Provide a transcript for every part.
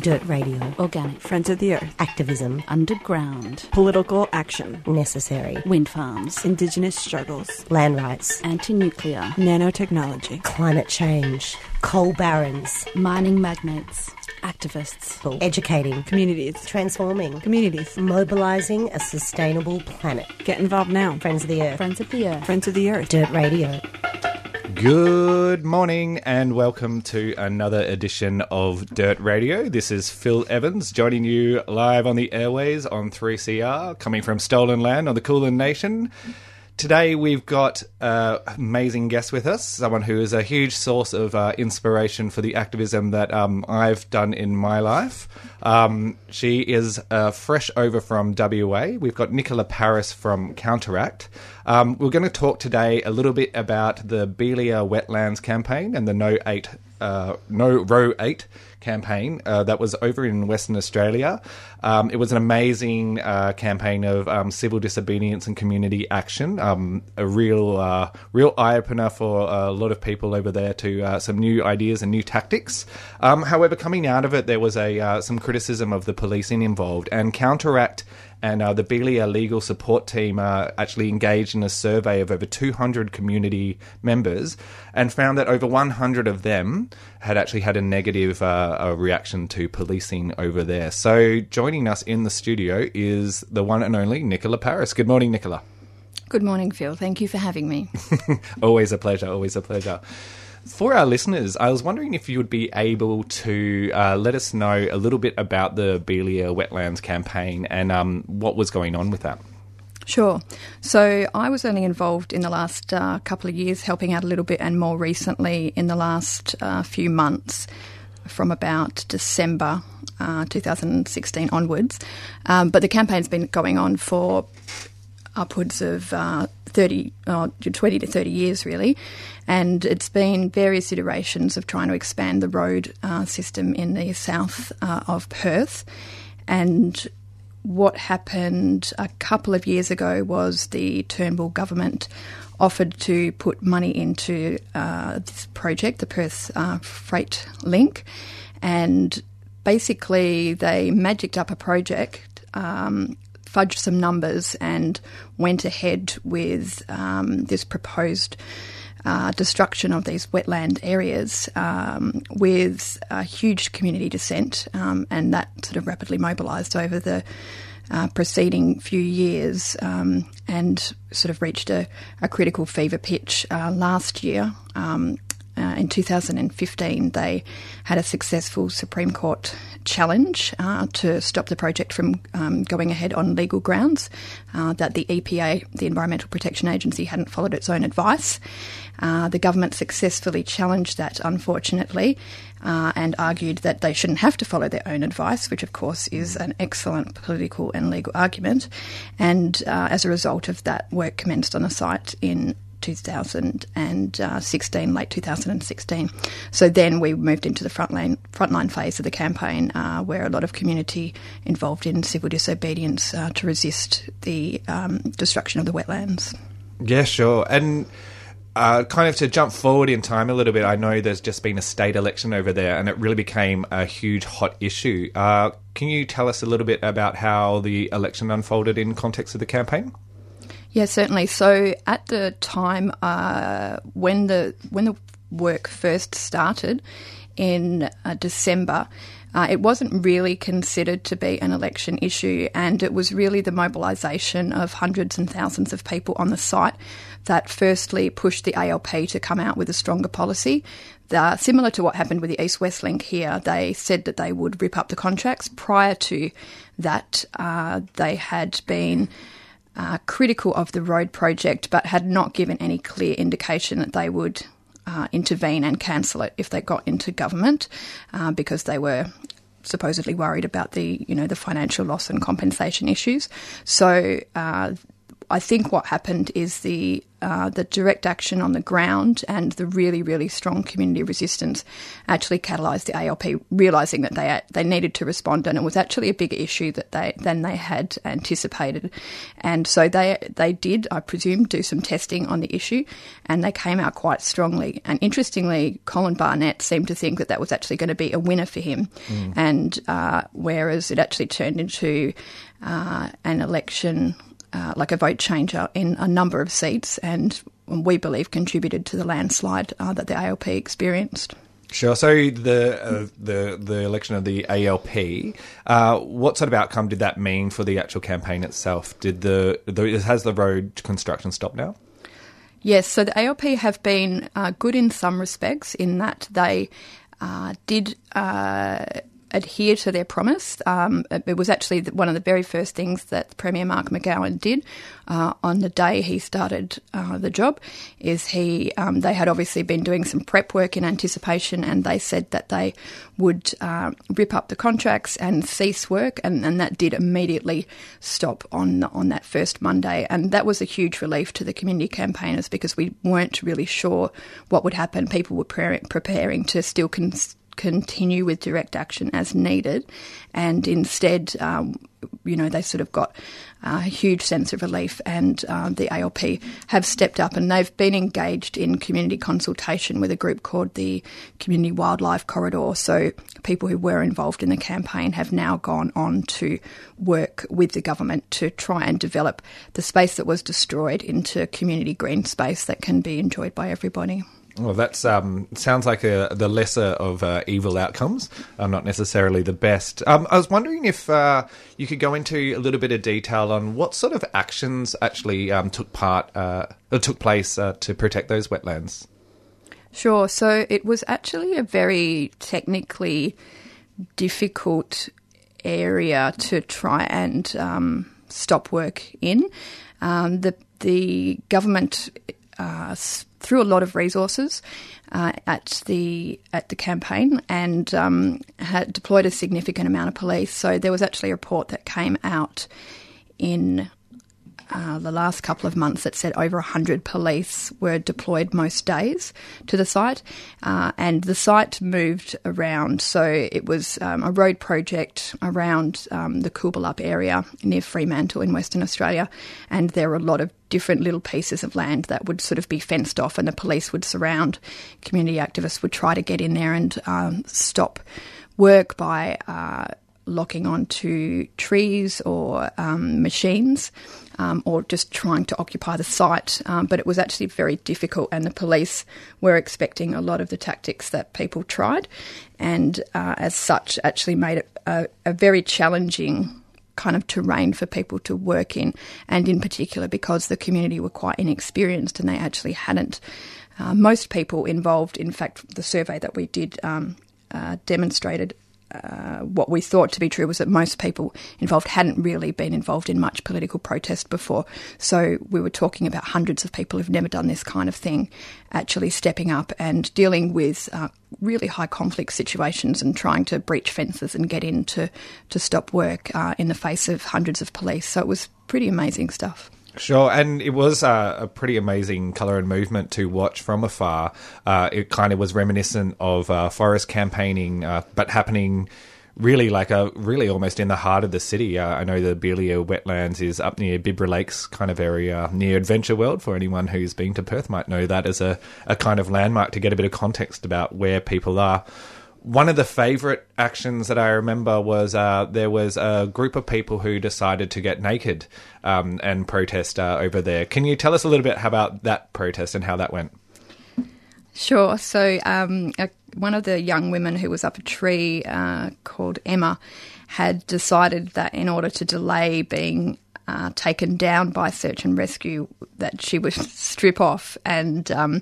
Dirt Radio. Organic. Friends of the Earth. Activism. Underground. Political action. Necessary. Wind farms. Indigenous struggles. Land rights. Anti nuclear. Nanotechnology. Climate change. Coal barons. Mining magnates. Activists. Educating. Communities. Transforming. Communities. Mobilising a sustainable planet. Get involved now. Friends of the Earth. Friends of the Earth. Friends of the Earth. Dirt Radio. Good morning and welcome to another edition of Dirt Radio. This is Phil Evans joining you live on the airways on 3CR, coming from Stolen Land on the Kulin Nation. Today we've got an amazing guest with us, someone who is a huge source of uh, inspiration for the activism that um, I've done in my life. Um, she is uh, fresh over from WA. We've got Nicola Paris from Counteract. Um, we're going to talk today a little bit about the Beeliar Wetlands campaign and the No Eight, uh, No Roe Eight campaign uh, that was over in Western Australia. Um, it was an amazing uh, campaign of um, civil disobedience and community action. Um, a real, uh, real eye opener for a lot of people over there to uh, some new ideas and new tactics. Um, however, coming out of it, there was a uh, some criticism of the policing involved and counteract and uh, the Beeliar legal support team uh, actually engaged in a survey of over 200 community members and found that over 100 of them had actually had a negative uh, reaction to policing over there. So joining us in the studio is the one and only Nicola Paris. Good morning, Nicola. Good morning, Phil. Thank you for having me. always a pleasure. Always a pleasure. For our listeners, I was wondering if you would be able to uh, let us know a little bit about the Beeliar Wetlands campaign and um, what was going on with that. Sure. So I was only involved in the last uh, couple of years, helping out a little bit, and more recently in the last uh, few months, from about December uh, 2016 onwards. Um, but the campaign's been going on for upwards of uh, 30, uh, 20 to 30 years, really. And it's been various iterations of trying to expand the road uh, system in the south uh, of Perth. And what happened a couple of years ago was the Turnbull government offered to put money into uh, this project, the Perth uh, Freight Link. And basically, they magicked up a project um, fudged some numbers and went ahead with um, this proposed uh, destruction of these wetland areas um, with a huge community dissent, um, and that sort of rapidly mobilised over the uh, preceding few years um, and sort of reached a, a critical fever pitch uh, last year. Um, uh, in 2015, they had a successful Supreme Court challenge uh, to stop the project from um, going ahead on legal grounds uh, that the EPA, the Environmental Protection Agency, hadn't followed its own advice. Uh, the government successfully challenged that, unfortunately, uh, and argued that they shouldn't have to follow their own advice, which, of course, is an excellent political and legal argument. And uh, as a result of that, work commenced on the site in 2016, late 2016. So then we moved into the frontline frontline phase of the campaign, uh, where a lot of community involved in civil disobedience uh, to resist the um, destruction of the wetlands. Yeah, sure. And uh, kind of to jump forward in time a little bit, I know there's just been a state election over there, and it really became a huge hot issue. Uh, can you tell us a little bit about how the election unfolded in context of the campaign? Yeah, certainly. So at the time uh, when the when the work first started in uh, December, uh, it wasn't really considered to be an election issue, and it was really the mobilisation of hundreds and thousands of people on the site that firstly pushed the ALP to come out with a stronger policy. The, similar to what happened with the East West Link here, they said that they would rip up the contracts. Prior to that, uh, they had been uh, critical of the road project, but had not given any clear indication that they would uh, intervene and cancel it if they got into government, uh, because they were supposedly worried about the you know the financial loss and compensation issues. So. I think what happened is the uh, the direct action on the ground and the really really strong community resistance actually catalysed the ALP realising that they they needed to respond and it was actually a bigger issue that they than they had anticipated, and so they they did I presume do some testing on the issue, and they came out quite strongly. And interestingly, Colin Barnett seemed to think that that was actually going to be a winner for him, and uh, whereas it actually turned into uh, an election uh, like a vote changer in a number of seats, and we believe contributed to the landslide uh, that the ALP experienced. Sure. So the uh, the the election of the ALP, uh, what sort of outcome did that mean for the actual campaign itself? Did the, the has the road construction stopped now? Yes, so the ALP have been uh, good in some respects in that they uh, did uh, adhere to their promise. Um, it was actually one of the very first things that Premier Mark McGowan did uh, on the day he started uh, the job. Is he? Um, they had obviously been doing some prep work in anticipation, and they said that they would uh, rip up the contracts and cease work, and, and that did immediately stop on on that first Monday, and that was a huge relief to the community campaigners because we weren't really sure what would happen. People were pre- preparing to still. Cons- continue with direct action as needed, and instead, um, you know, they sort of got a huge sense of relief, and um, the ALP have stepped up and they've been engaged in community consultation with a group called the Community Wildlife Corridor. So, people who were involved in the campaign have now gone on to work with the government to try and develop the space that was destroyed into community green space that can be enjoyed by everybody. Well, that's um, sounds like a, the lesser of uh, evil outcomes, uh, not necessarily the best. Um, I was wondering if uh, you could go into a little bit of detail on what sort of actions actually um, took part uh, took place uh, to protect those wetlands. Sure. So it was actually a very technically difficult area to try and um, stop work in. Um, the the government uh, threw a lot of resources uh, at the at the campaign and um, had deployed a significant amount of police. So there was actually a report that came out in uh, the last couple of months that said over 100 police were deployed most days to the site. Uh, and the site moved around. So it was um, a road project around um, the Coolbellup area near Fremantle in Western Australia. And there were a lot of different little pieces of land that would sort of be fenced off, and the police would surround. Community activists would try to get in there and um, stop work by uh, locking onto trees or um, machines. Um, or just trying to occupy the site. Um, but it was actually very difficult, and the police were expecting a lot of the tactics that people tried, and uh, as such, actually made it a, a very challenging kind of terrain for people to work in, and in particular because the community were quite inexperienced and they actually hadn't. Uh, most people involved, in fact, the survey that we did um, uh, demonstrated uh, what we thought to be true was that most people involved hadn't really been involved in much political protest before. So we were talking about hundreds of people who've never done this kind of thing actually stepping up and dealing with uh, really high conflict situations and trying to breach fences and get in to, to stop work uh, in the face of hundreds of police. So it was pretty amazing stuff. Sure, and it was uh, a pretty amazing colour and movement to watch from afar. Uh, it kind of was reminiscent of uh, forest campaigning, uh, but happening really like a really almost in the heart of the city. Uh, I know the Beeliar wetlands is up near Bibra Lakes kind of area near Adventure World. For anyone who's been to Perth, might know that as a, a kind of landmark to get a bit of context about where people are one of the favorite actions that I remember was uh, there was a group of people who decided to get naked um, and protest uh, over there. Can you tell us a little bit about that protest and how that went? Sure. So, um, a, one of the young women who was up a tree uh, called Emma had decided that in order to delay being uh, taken down by search and rescue, that she would strip off and um,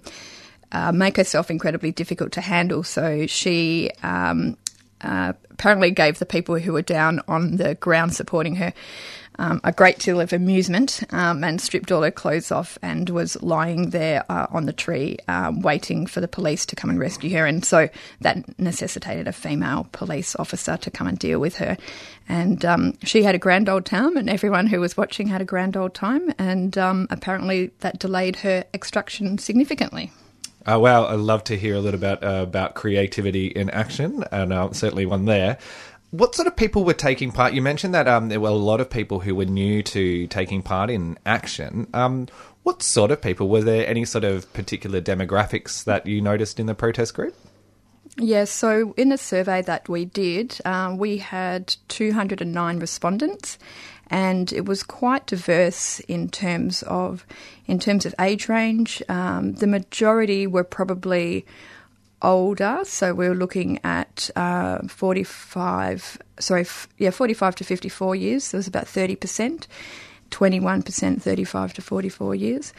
uh, make herself incredibly difficult to handle. So she um, uh, apparently gave the people who were down on the ground supporting her um, a great deal of amusement um, and stripped all her clothes off and was lying there uh, on the tree um, waiting for the police to come and rescue her. And so that necessitated a female police officer to come and deal with her. And um, she had a grand old time, and everyone who was watching had a grand old time. And um, apparently, that delayed her extraction significantly. Uh, wow, I'd love to hear a little bit uh, about creativity in action, and uh, certainly one there. What sort of people were taking part? You mentioned that um, there were a lot of people who were new to taking part in action. Um, what sort of people? Were there any sort of particular demographics that you noticed in the protest group? Yes, so in the survey that we did, um, we had 209 respondents, and it was quite diverse in terms of in terms of age range. Um, the majority were probably older, so we were looking at uh, 45, sorry, f- yeah, 45 to 54 years. There was about 30 percent. 21% 35 to 44 years,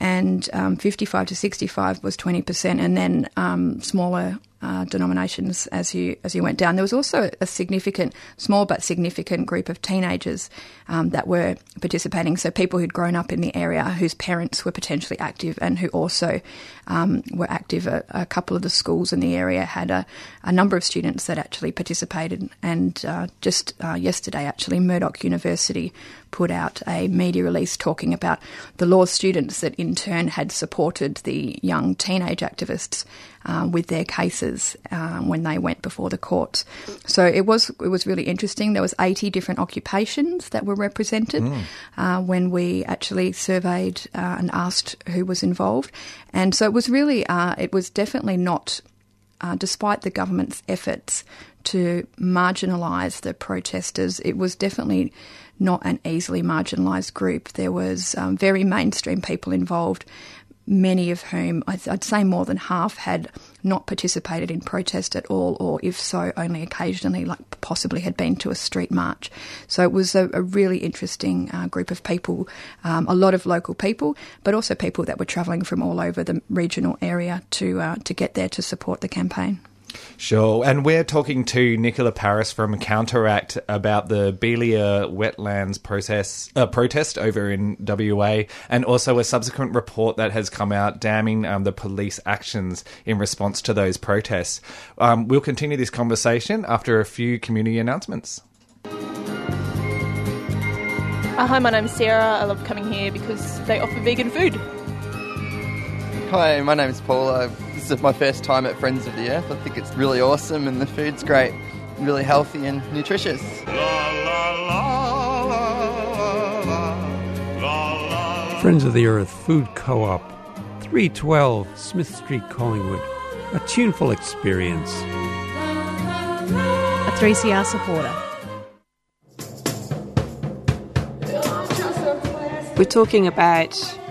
and um, 55 to 65 was 20%, and then um, smaller uh, denominations as you as you went down. There was also a significant, small but significant group of teenagers um, that were participating. So people who'd grown up in the area, whose parents were potentially active, and who also um, were active. A, a, couple of the schools in the area had a, a number of students that actually participated. And uh, just uh, yesterday, actually, Murdoch University put out a media release talking about the law students that in turn had supported the young teenage activists uh, with their cases uh, when they went before the court. So it was it was really interesting. There was 80 different occupations that were represented mm. uh, when we actually surveyed uh, and asked who was involved, and so it was really uh, it was definitely not, uh, despite the government's efforts to marginalise the protesters, it was definitely not an easily marginalised group. There was um, very mainstream people involved many of whom, I'd say more than half, had not participated in protest at all, or if so, only occasionally, like possibly had been to a street march. So it was a, a really interesting uh, group of people, um, a lot of local people, but also people that were travelling from all over the regional area to uh, to get there to support the campaign. Sure. And we're talking to Nicola Paris from Counteract about the Beeliar wetlands process, uh, protest over in WA and also a subsequent report that has come out damning um, the police actions in response to those protests. Um, we'll continue this conversation after a few community announcements. Uh, hi, my name's Sarah. I love coming here because they offer vegan food. Hi, my name's Paul this is my first time at Friends of the Earth. I think it's really awesome and the food's great, really healthy and nutritious. Friends of the Earth Food Co op, 312 Smith Street, Collingwood. A tuneful experience. A 3CR supporter. We're talking about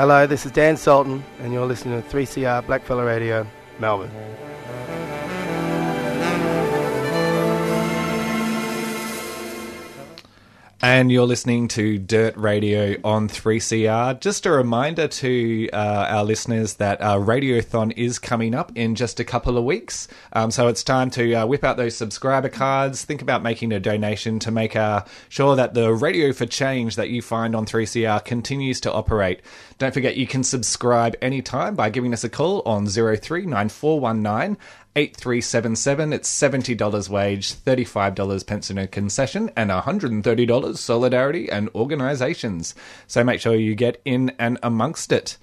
Hello, this is Dan Sultan, and you're listening to 3CR Blackfella Radio, Melbourne. And you're listening to Dirt Radio on 3CR. Just a reminder to uh, our listeners that our Radiothon is coming up in just a couple of weeks. Um, so it's time to uh, whip out those subscriber cards, think about making a donation to make uh, sure that the Radio for Change that you find on 3CR continues to operate. Don't forget you can subscribe anytime by giving us a call on 039419 8377. It's $70 wage, $35 pension and concession, and $130 solidarity and organisations. So make sure you get in and amongst it.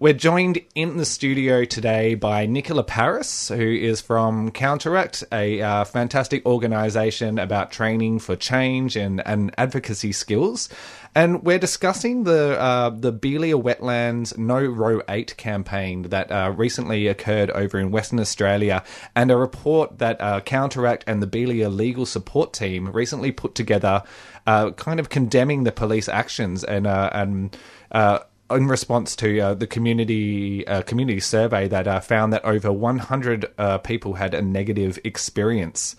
We're joined in the studio today by Nicola Paris, who is from Counteract, a uh, fantastic organisation about training for change and, and advocacy skills. And we're discussing the uh, the Beeliar Wetlands No Roe 8 campaign that uh, recently occurred over in Western Australia, and a report that uh, Counteract and the Beeliar Legal Support Team recently put together, uh, kind of condemning the police actions and uh, and uh, in response to uh, the community uh, community survey that uh, found that over 100 uh, people had a negative experience.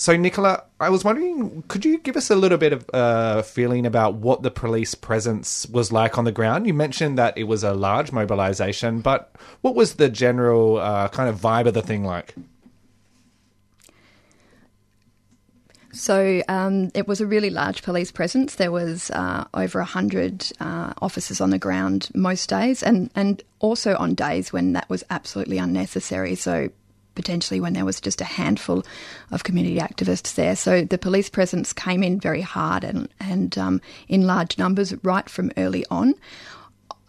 So, Nicola, I was wondering, could you give us a little bit of uh, feeling about what the police presence was like on the ground? You mentioned that it was a large mobilization, but what was the general uh, kind of vibe of the thing like? So um, it was a really large police presence. There was uh, over hundred uh, officers on the ground most days, and and also on days when that was absolutely unnecessary. So potentially when there was just a handful of community activists there. So the police presence came in very hard and and um, in large numbers right from early on.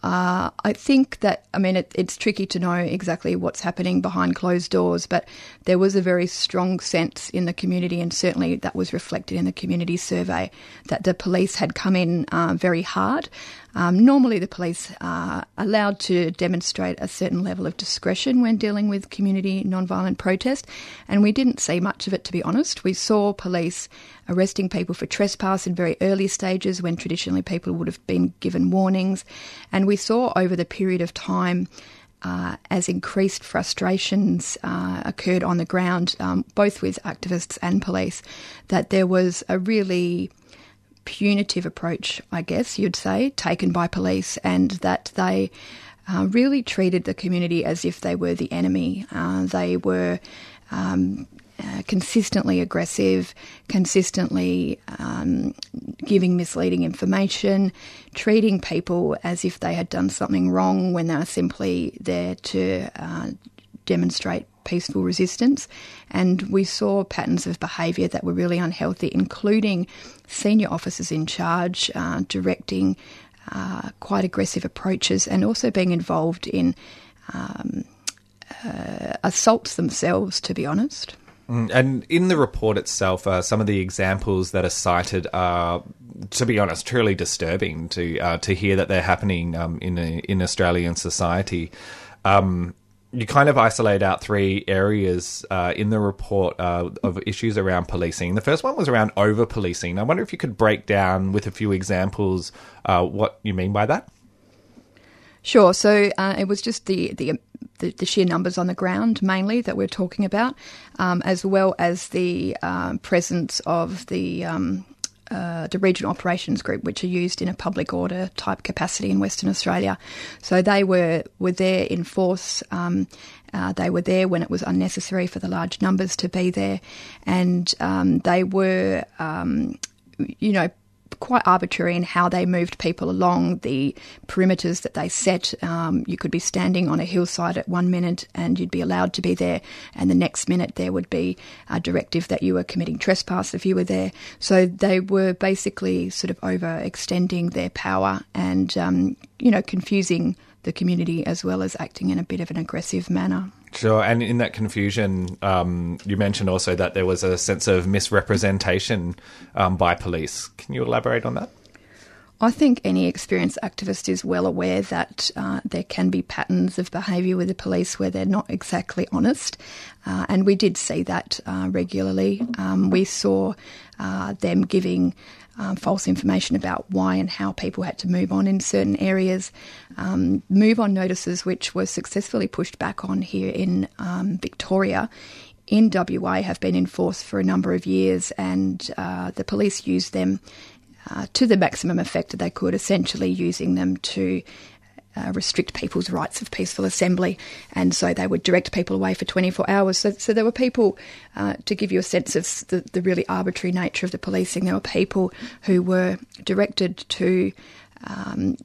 Uh, I think that, I mean, it, it's tricky to know exactly what's happening behind closed doors, but there was a very strong sense in the community, and certainly that was reflected in the community survey, that the police had come in uh, very hard. Um, normally, the police are allowed to demonstrate a certain level of discretion when dealing with community nonviolent protest, and we didn't see much of it, to be honest. We saw police arresting people for trespass in very early stages when traditionally people would have been given warnings, and we saw over the period of time. Uh, as increased frustrations uh, occurred on the ground, um, both with activists and police, that there was a really punitive approach, I guess you'd say, taken by police, and that they uh, really treated the community as if they were the enemy. Uh, they were um, uh, consistently aggressive, consistently um, giving misleading information, treating people as if they had done something wrong when they were simply there to uh, demonstrate peaceful resistance. And we saw patterns of behaviour that were really unhealthy, including senior officers in charge uh, directing uh, quite aggressive approaches and also being involved in um, uh, assaults themselves, to be honest. Mm, And in the report itself, uh, some of the examples that are cited are, to be honest, truly disturbing to uh, to hear that they're happening um, in in Australian society. Um, you kind of isolate out three areas uh, in the report uh, of issues around policing. The first one was around over policing. I wonder if you could break down with a few examples uh, what you mean by that. Sure. So uh, it was just the, the the sheer numbers on the ground mainly that we're talking about, um, as well as the um, presence of the. Um, uh, the regional operations group, which are used in a public order type capacity in Western Australia, so they were were there in force. Um, uh, they were there when it was unnecessary for the large numbers to be there, and um, they were, um, you know, quite arbitrary in how they moved people along the perimeters that they set. Um, you could be standing on a hillside at one minute and you'd be allowed to be there, and the next minute there would be a directive that you were committing trespass if you were there. So they were basically sort of overextending their power and, um, you know, confusing the community as well as acting in a bit of an aggressive manner. Sure, and in that confusion, um, you mentioned also that there was a sense of misrepresentation um, by police. Can you elaborate on that? I think any experienced activist is well aware that uh, there can be patterns of behaviour with the police where they're not exactly honest, uh, and we did see that uh, regularly. Um, we saw uh, them giving um, false information about why and how people had to move on in certain areas, um, move on notices which were successfully pushed back on here in um, Victoria. In WA, have been enforced for a number of years, and uh, the police used them uh, to the maximum effect that they could, essentially using them to uh, restrict people's rights of peaceful assembly. And so they would direct people away for 24 hours. So, so there were people, uh, to give you a sense of the, the really arbitrary nature of the policing, there were people who were directed to. Um,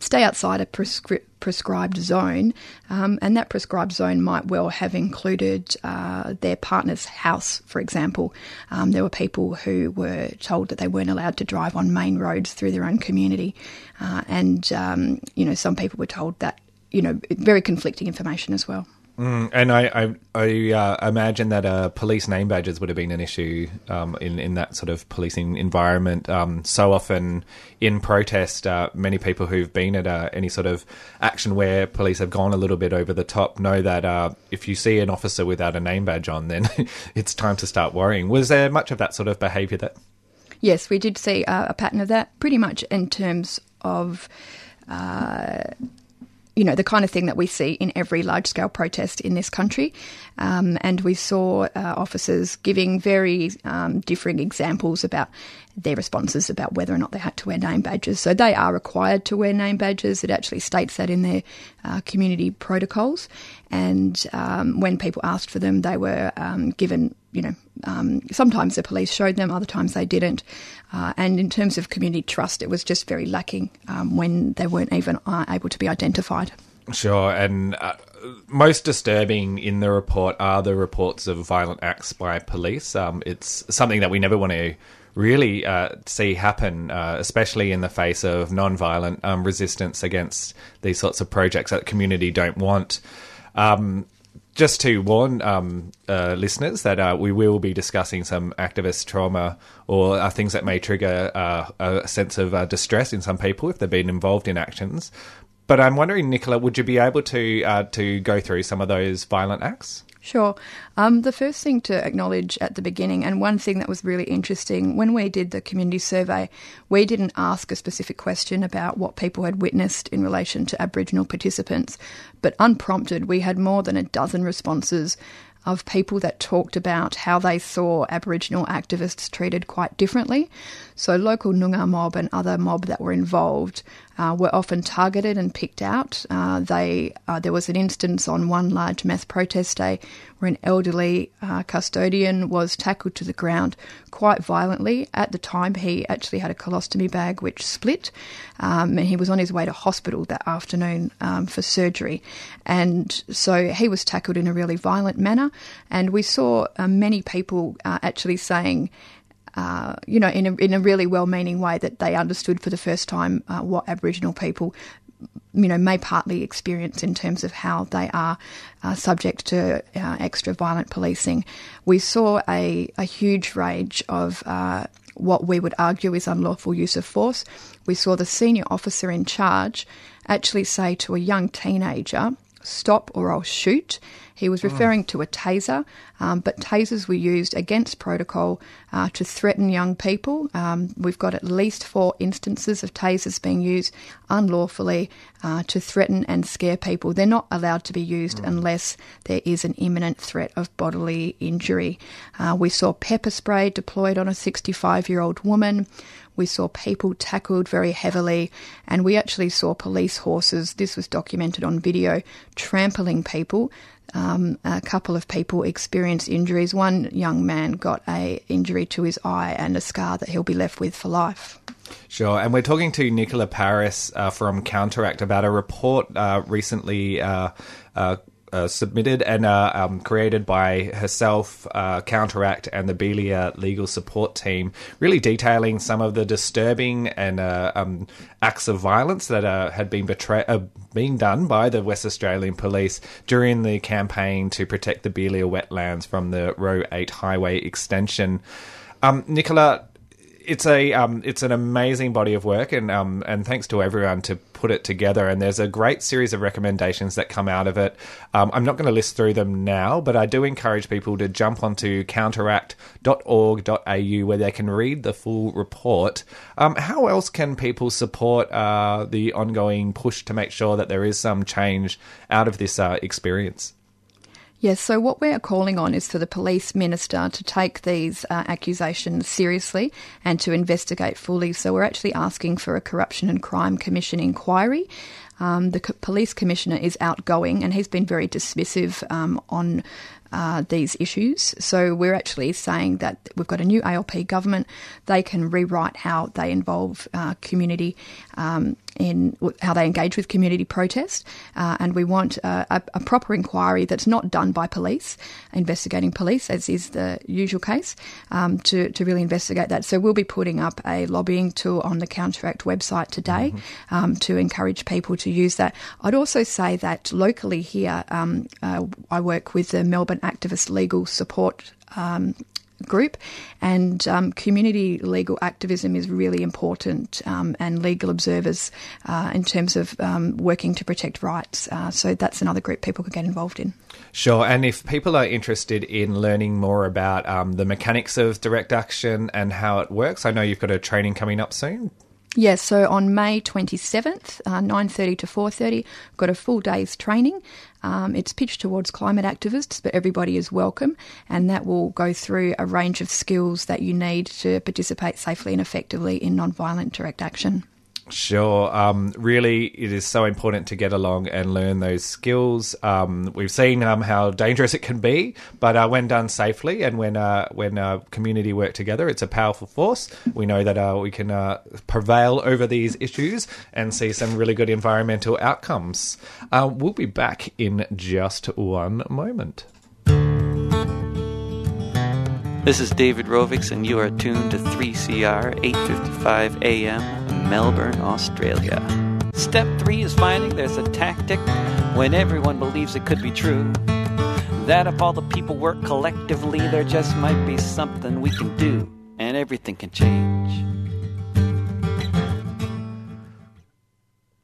stay outside a prescri- prescribed zone, um, and that prescribed zone might well have included uh, their partner's house, for example. Um, there were people who were told that they weren't allowed to drive on main roads through their own community, uh, and um, you know some people were told that you know very conflicting information as well. Mm, and I, I, I uh, imagine that uh, police name badges would have been an issue um, in in that sort of policing environment. Um, so often in protest, uh, many people who've been at uh, any sort of action where police have gone a little bit over the top know that uh, if you see an officer without a name badge on, then it's time to start worrying. Was there much of that sort of behaviour that? Yes, we did see uh, a pattern of that, pretty much in terms of you know, the kind of thing that we see in every large scale protest in this country. Um, and we saw uh, officers giving very um, differing examples about their responses about whether or not they had to wear name badges. So they are required to wear name badges. It actually states that in their uh, community protocols. And um, when people asked for them, they were um, given, you know, um, sometimes the police showed them, other times they didn't. Uh, and in terms of community trust, it was just very lacking um, when they weren't even uh, able to be identified. Sure, and uh, most disturbing in the report are the reports of violent acts by police. Um, it's something that we never want to really uh, see happen, uh, especially in the face of non-violent um, resistance against these sorts of projects that the community don't want. Um, just to warn um, uh, listeners that uh, we will be discussing some activist trauma or uh, things that may trigger uh, a sense of distress in some people if they've been involved in actions. But I'm wondering, Nicola, would you be able to to go through some of those violent acts? Sure. Um, the first thing to acknowledge at the beginning, and one thing that was really interesting, when we did the community survey, we didn't ask a specific question about what people had witnessed in relation to Aboriginal participants, but unprompted, we had more than a dozen responses of people that talked about how they saw Aboriginal activists treated quite differently. So, local Noongar mob and other mob that were involved uh, were often targeted and picked out. Uh, they uh, there was an instance on one large mass protest day where an elderly uh, custodian was tackled to the ground quite violently. At the time, he actually had a colostomy bag which split, um, and he was on his way to hospital that afternoon um, for surgery. And so he was tackled in a really violent manner, and we saw uh, many people actually saying. Uh, you know, in a, in a really well-meaning way that they understood for the first time uh, what Aboriginal people you know, may partly experience in terms of how they are uh, subject to uh, extra violent policing. We saw a, a huge range of uh, what we would argue is unlawful use of force. We saw the senior officer in charge actually say to a young teenager, Stop or I'll shoot. He was referring to a taser, um, but tasers were used against protocol uh, to threaten young people. Um, we've got at least four instances of tasers being used unlawfully uh, to threaten and scare people. They're not allowed to be used unless there is an imminent threat of bodily injury. Uh, we saw pepper spray deployed on a 65 year old woman. We saw people tackled very heavily, and we actually saw police horses. This was documented on video, trampling people. Um, a couple of people experienced injuries. One young man got a injury to his eye and a scar that he'll be left with for life. Sure, and we're talking to Nicola Paris uh, from Counteract about a report uh, recently uh, uh submitted and uh, um, created by herself, uh, Counteract, and the Beeliar legal support team, really detailing some of the disturbing and uh, um, acts of violence that uh, had been being done by the West Australian Police during the campaign to protect the Beeliar wetlands from the Roe 8 highway extension. Um, Nicola, it's a um, it's an amazing body of work, and um, and thanks to everyone to put it together. And there's a great series of recommendations that come out of it. Um, I'm not going to list through them now, but I do encourage people to jump onto counteract.org.au where they can read the full report. Um, how else can people support uh, the ongoing push to make sure that there is some change out of this uh, experience? Yes, so what we're calling on is for the police minister to take these uh, accusations seriously and to investigate fully. So we're actually asking for a Corruption and Crime Commission inquiry. Um, the co- police commissioner is outgoing, and he's been very dismissive um, on uh, these issues. So we're actually saying that we've got a new ALP government. They can rewrite how they involve uh, community um, in how they engage with community protest, uh, and we want uh, a, a, proper inquiry that's not done by police, investigating police, as is the usual case, um, to to really investigate that. So we'll be putting up a lobbying tool on the Counteract website today mm-hmm. um, to encourage people to use that. I'd also say that locally here, um, uh, I work with the Melbourne Activist Legal Support um, group, and um, community legal activism is really important, um, and legal observers uh, in terms of um, working to protect rights. Uh, so that's another group people can get involved in. Sure, and if people are interested in learning more about um, the mechanics of direct action and how it works, I know you've got a training coming up soon. Yes, so on May 27th, uh, 9.30 to 4.30, got a full day's training. Um, it's pitched towards climate activists, but everybody is welcome, and that will go through a range of skills that you need to participate safely and effectively in non-violent direct action. Sure. Um, really, it is so important to get along and learn those skills. Um, we've seen um, how dangerous it can be, but uh, when done safely and when uh, when uh, community work together, it's a powerful force. We know that uh, we can uh, prevail over these issues and see some really good environmental outcomes. Uh, we'll be back in just one moment. This is David Rovics, and you are tuned to 3CR 8:55 a.m. Melbourne, Australia. Step three is finding there's a tactic when everyone believes it could be true. That if all the people work collectively, there just might be something we can do, and everything can change.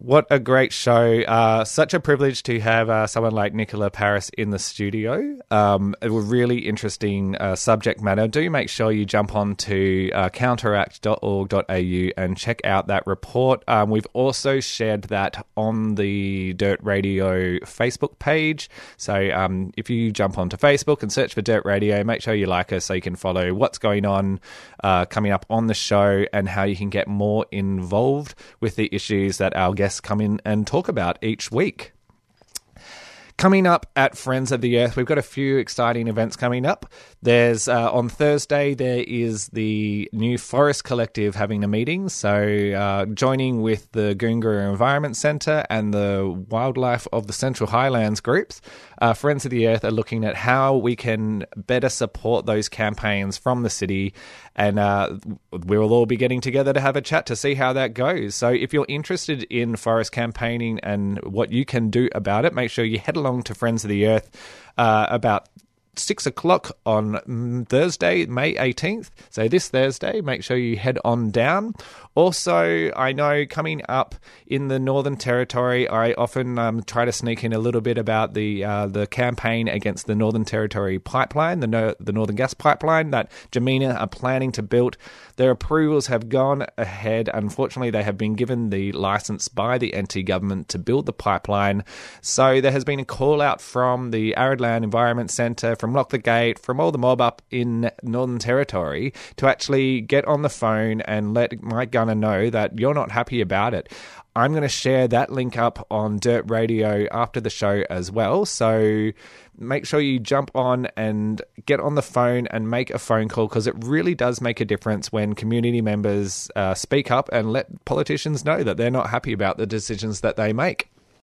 What a great show. Uh, such a privilege to have uh, someone like Nicola Paris in the studio. Um, a really interesting uh, subject matter. Do make sure you jump on to uh, counteract.org.au and check out that report. Um, we've also shared that on the Dirt Radio Facebook page. So um, if you jump onto Facebook and search for Dirt Radio, make sure you like us so you can follow what's going on uh, coming up on the show and how you can get more involved with the issues that our guests come in and talk about each week. Coming up at Friends of the Earth, we've got a few exciting events coming up. There's uh, on Thursday there is the New Forest Collective having a meeting, so uh, joining with the Goongerah Environment Centre and the Wildlife of the Central Highlands groups. Uh, Friends of the Earth are looking at how we can better support those campaigns from the city, and uh, we will all be getting together to have a chat to see how that goes. So if you're interested in forest campaigning and what you can do about it, make sure you head along to Friends of the Earth uh, about six o'clock on Thursday, May 18th. So this Thursday, make sure you head on down. Also, I know coming up in the Northern Territory, I often um, try to sneak in a little bit about the uh, the campaign against the Northern Territory pipeline, the no- the Northern Gas pipeline that Jemena are planning to build. Their approvals have gone ahead. Unfortunately, they have been given the license by the NT government to build the pipeline. So there has been a call out from the Arid Land Environment Centre, from Lock the Gate, from all the mob up in Northern Territory to actually get on the phone and let Mike Gunner know that you're not happy about it. I'm going to share that link up on Dirt Radio after the show as well. So make sure you jump on and get on the phone and make a phone call because it really does make a difference when community members uh, speak up and let politicians know that they're not happy about the decisions that they make.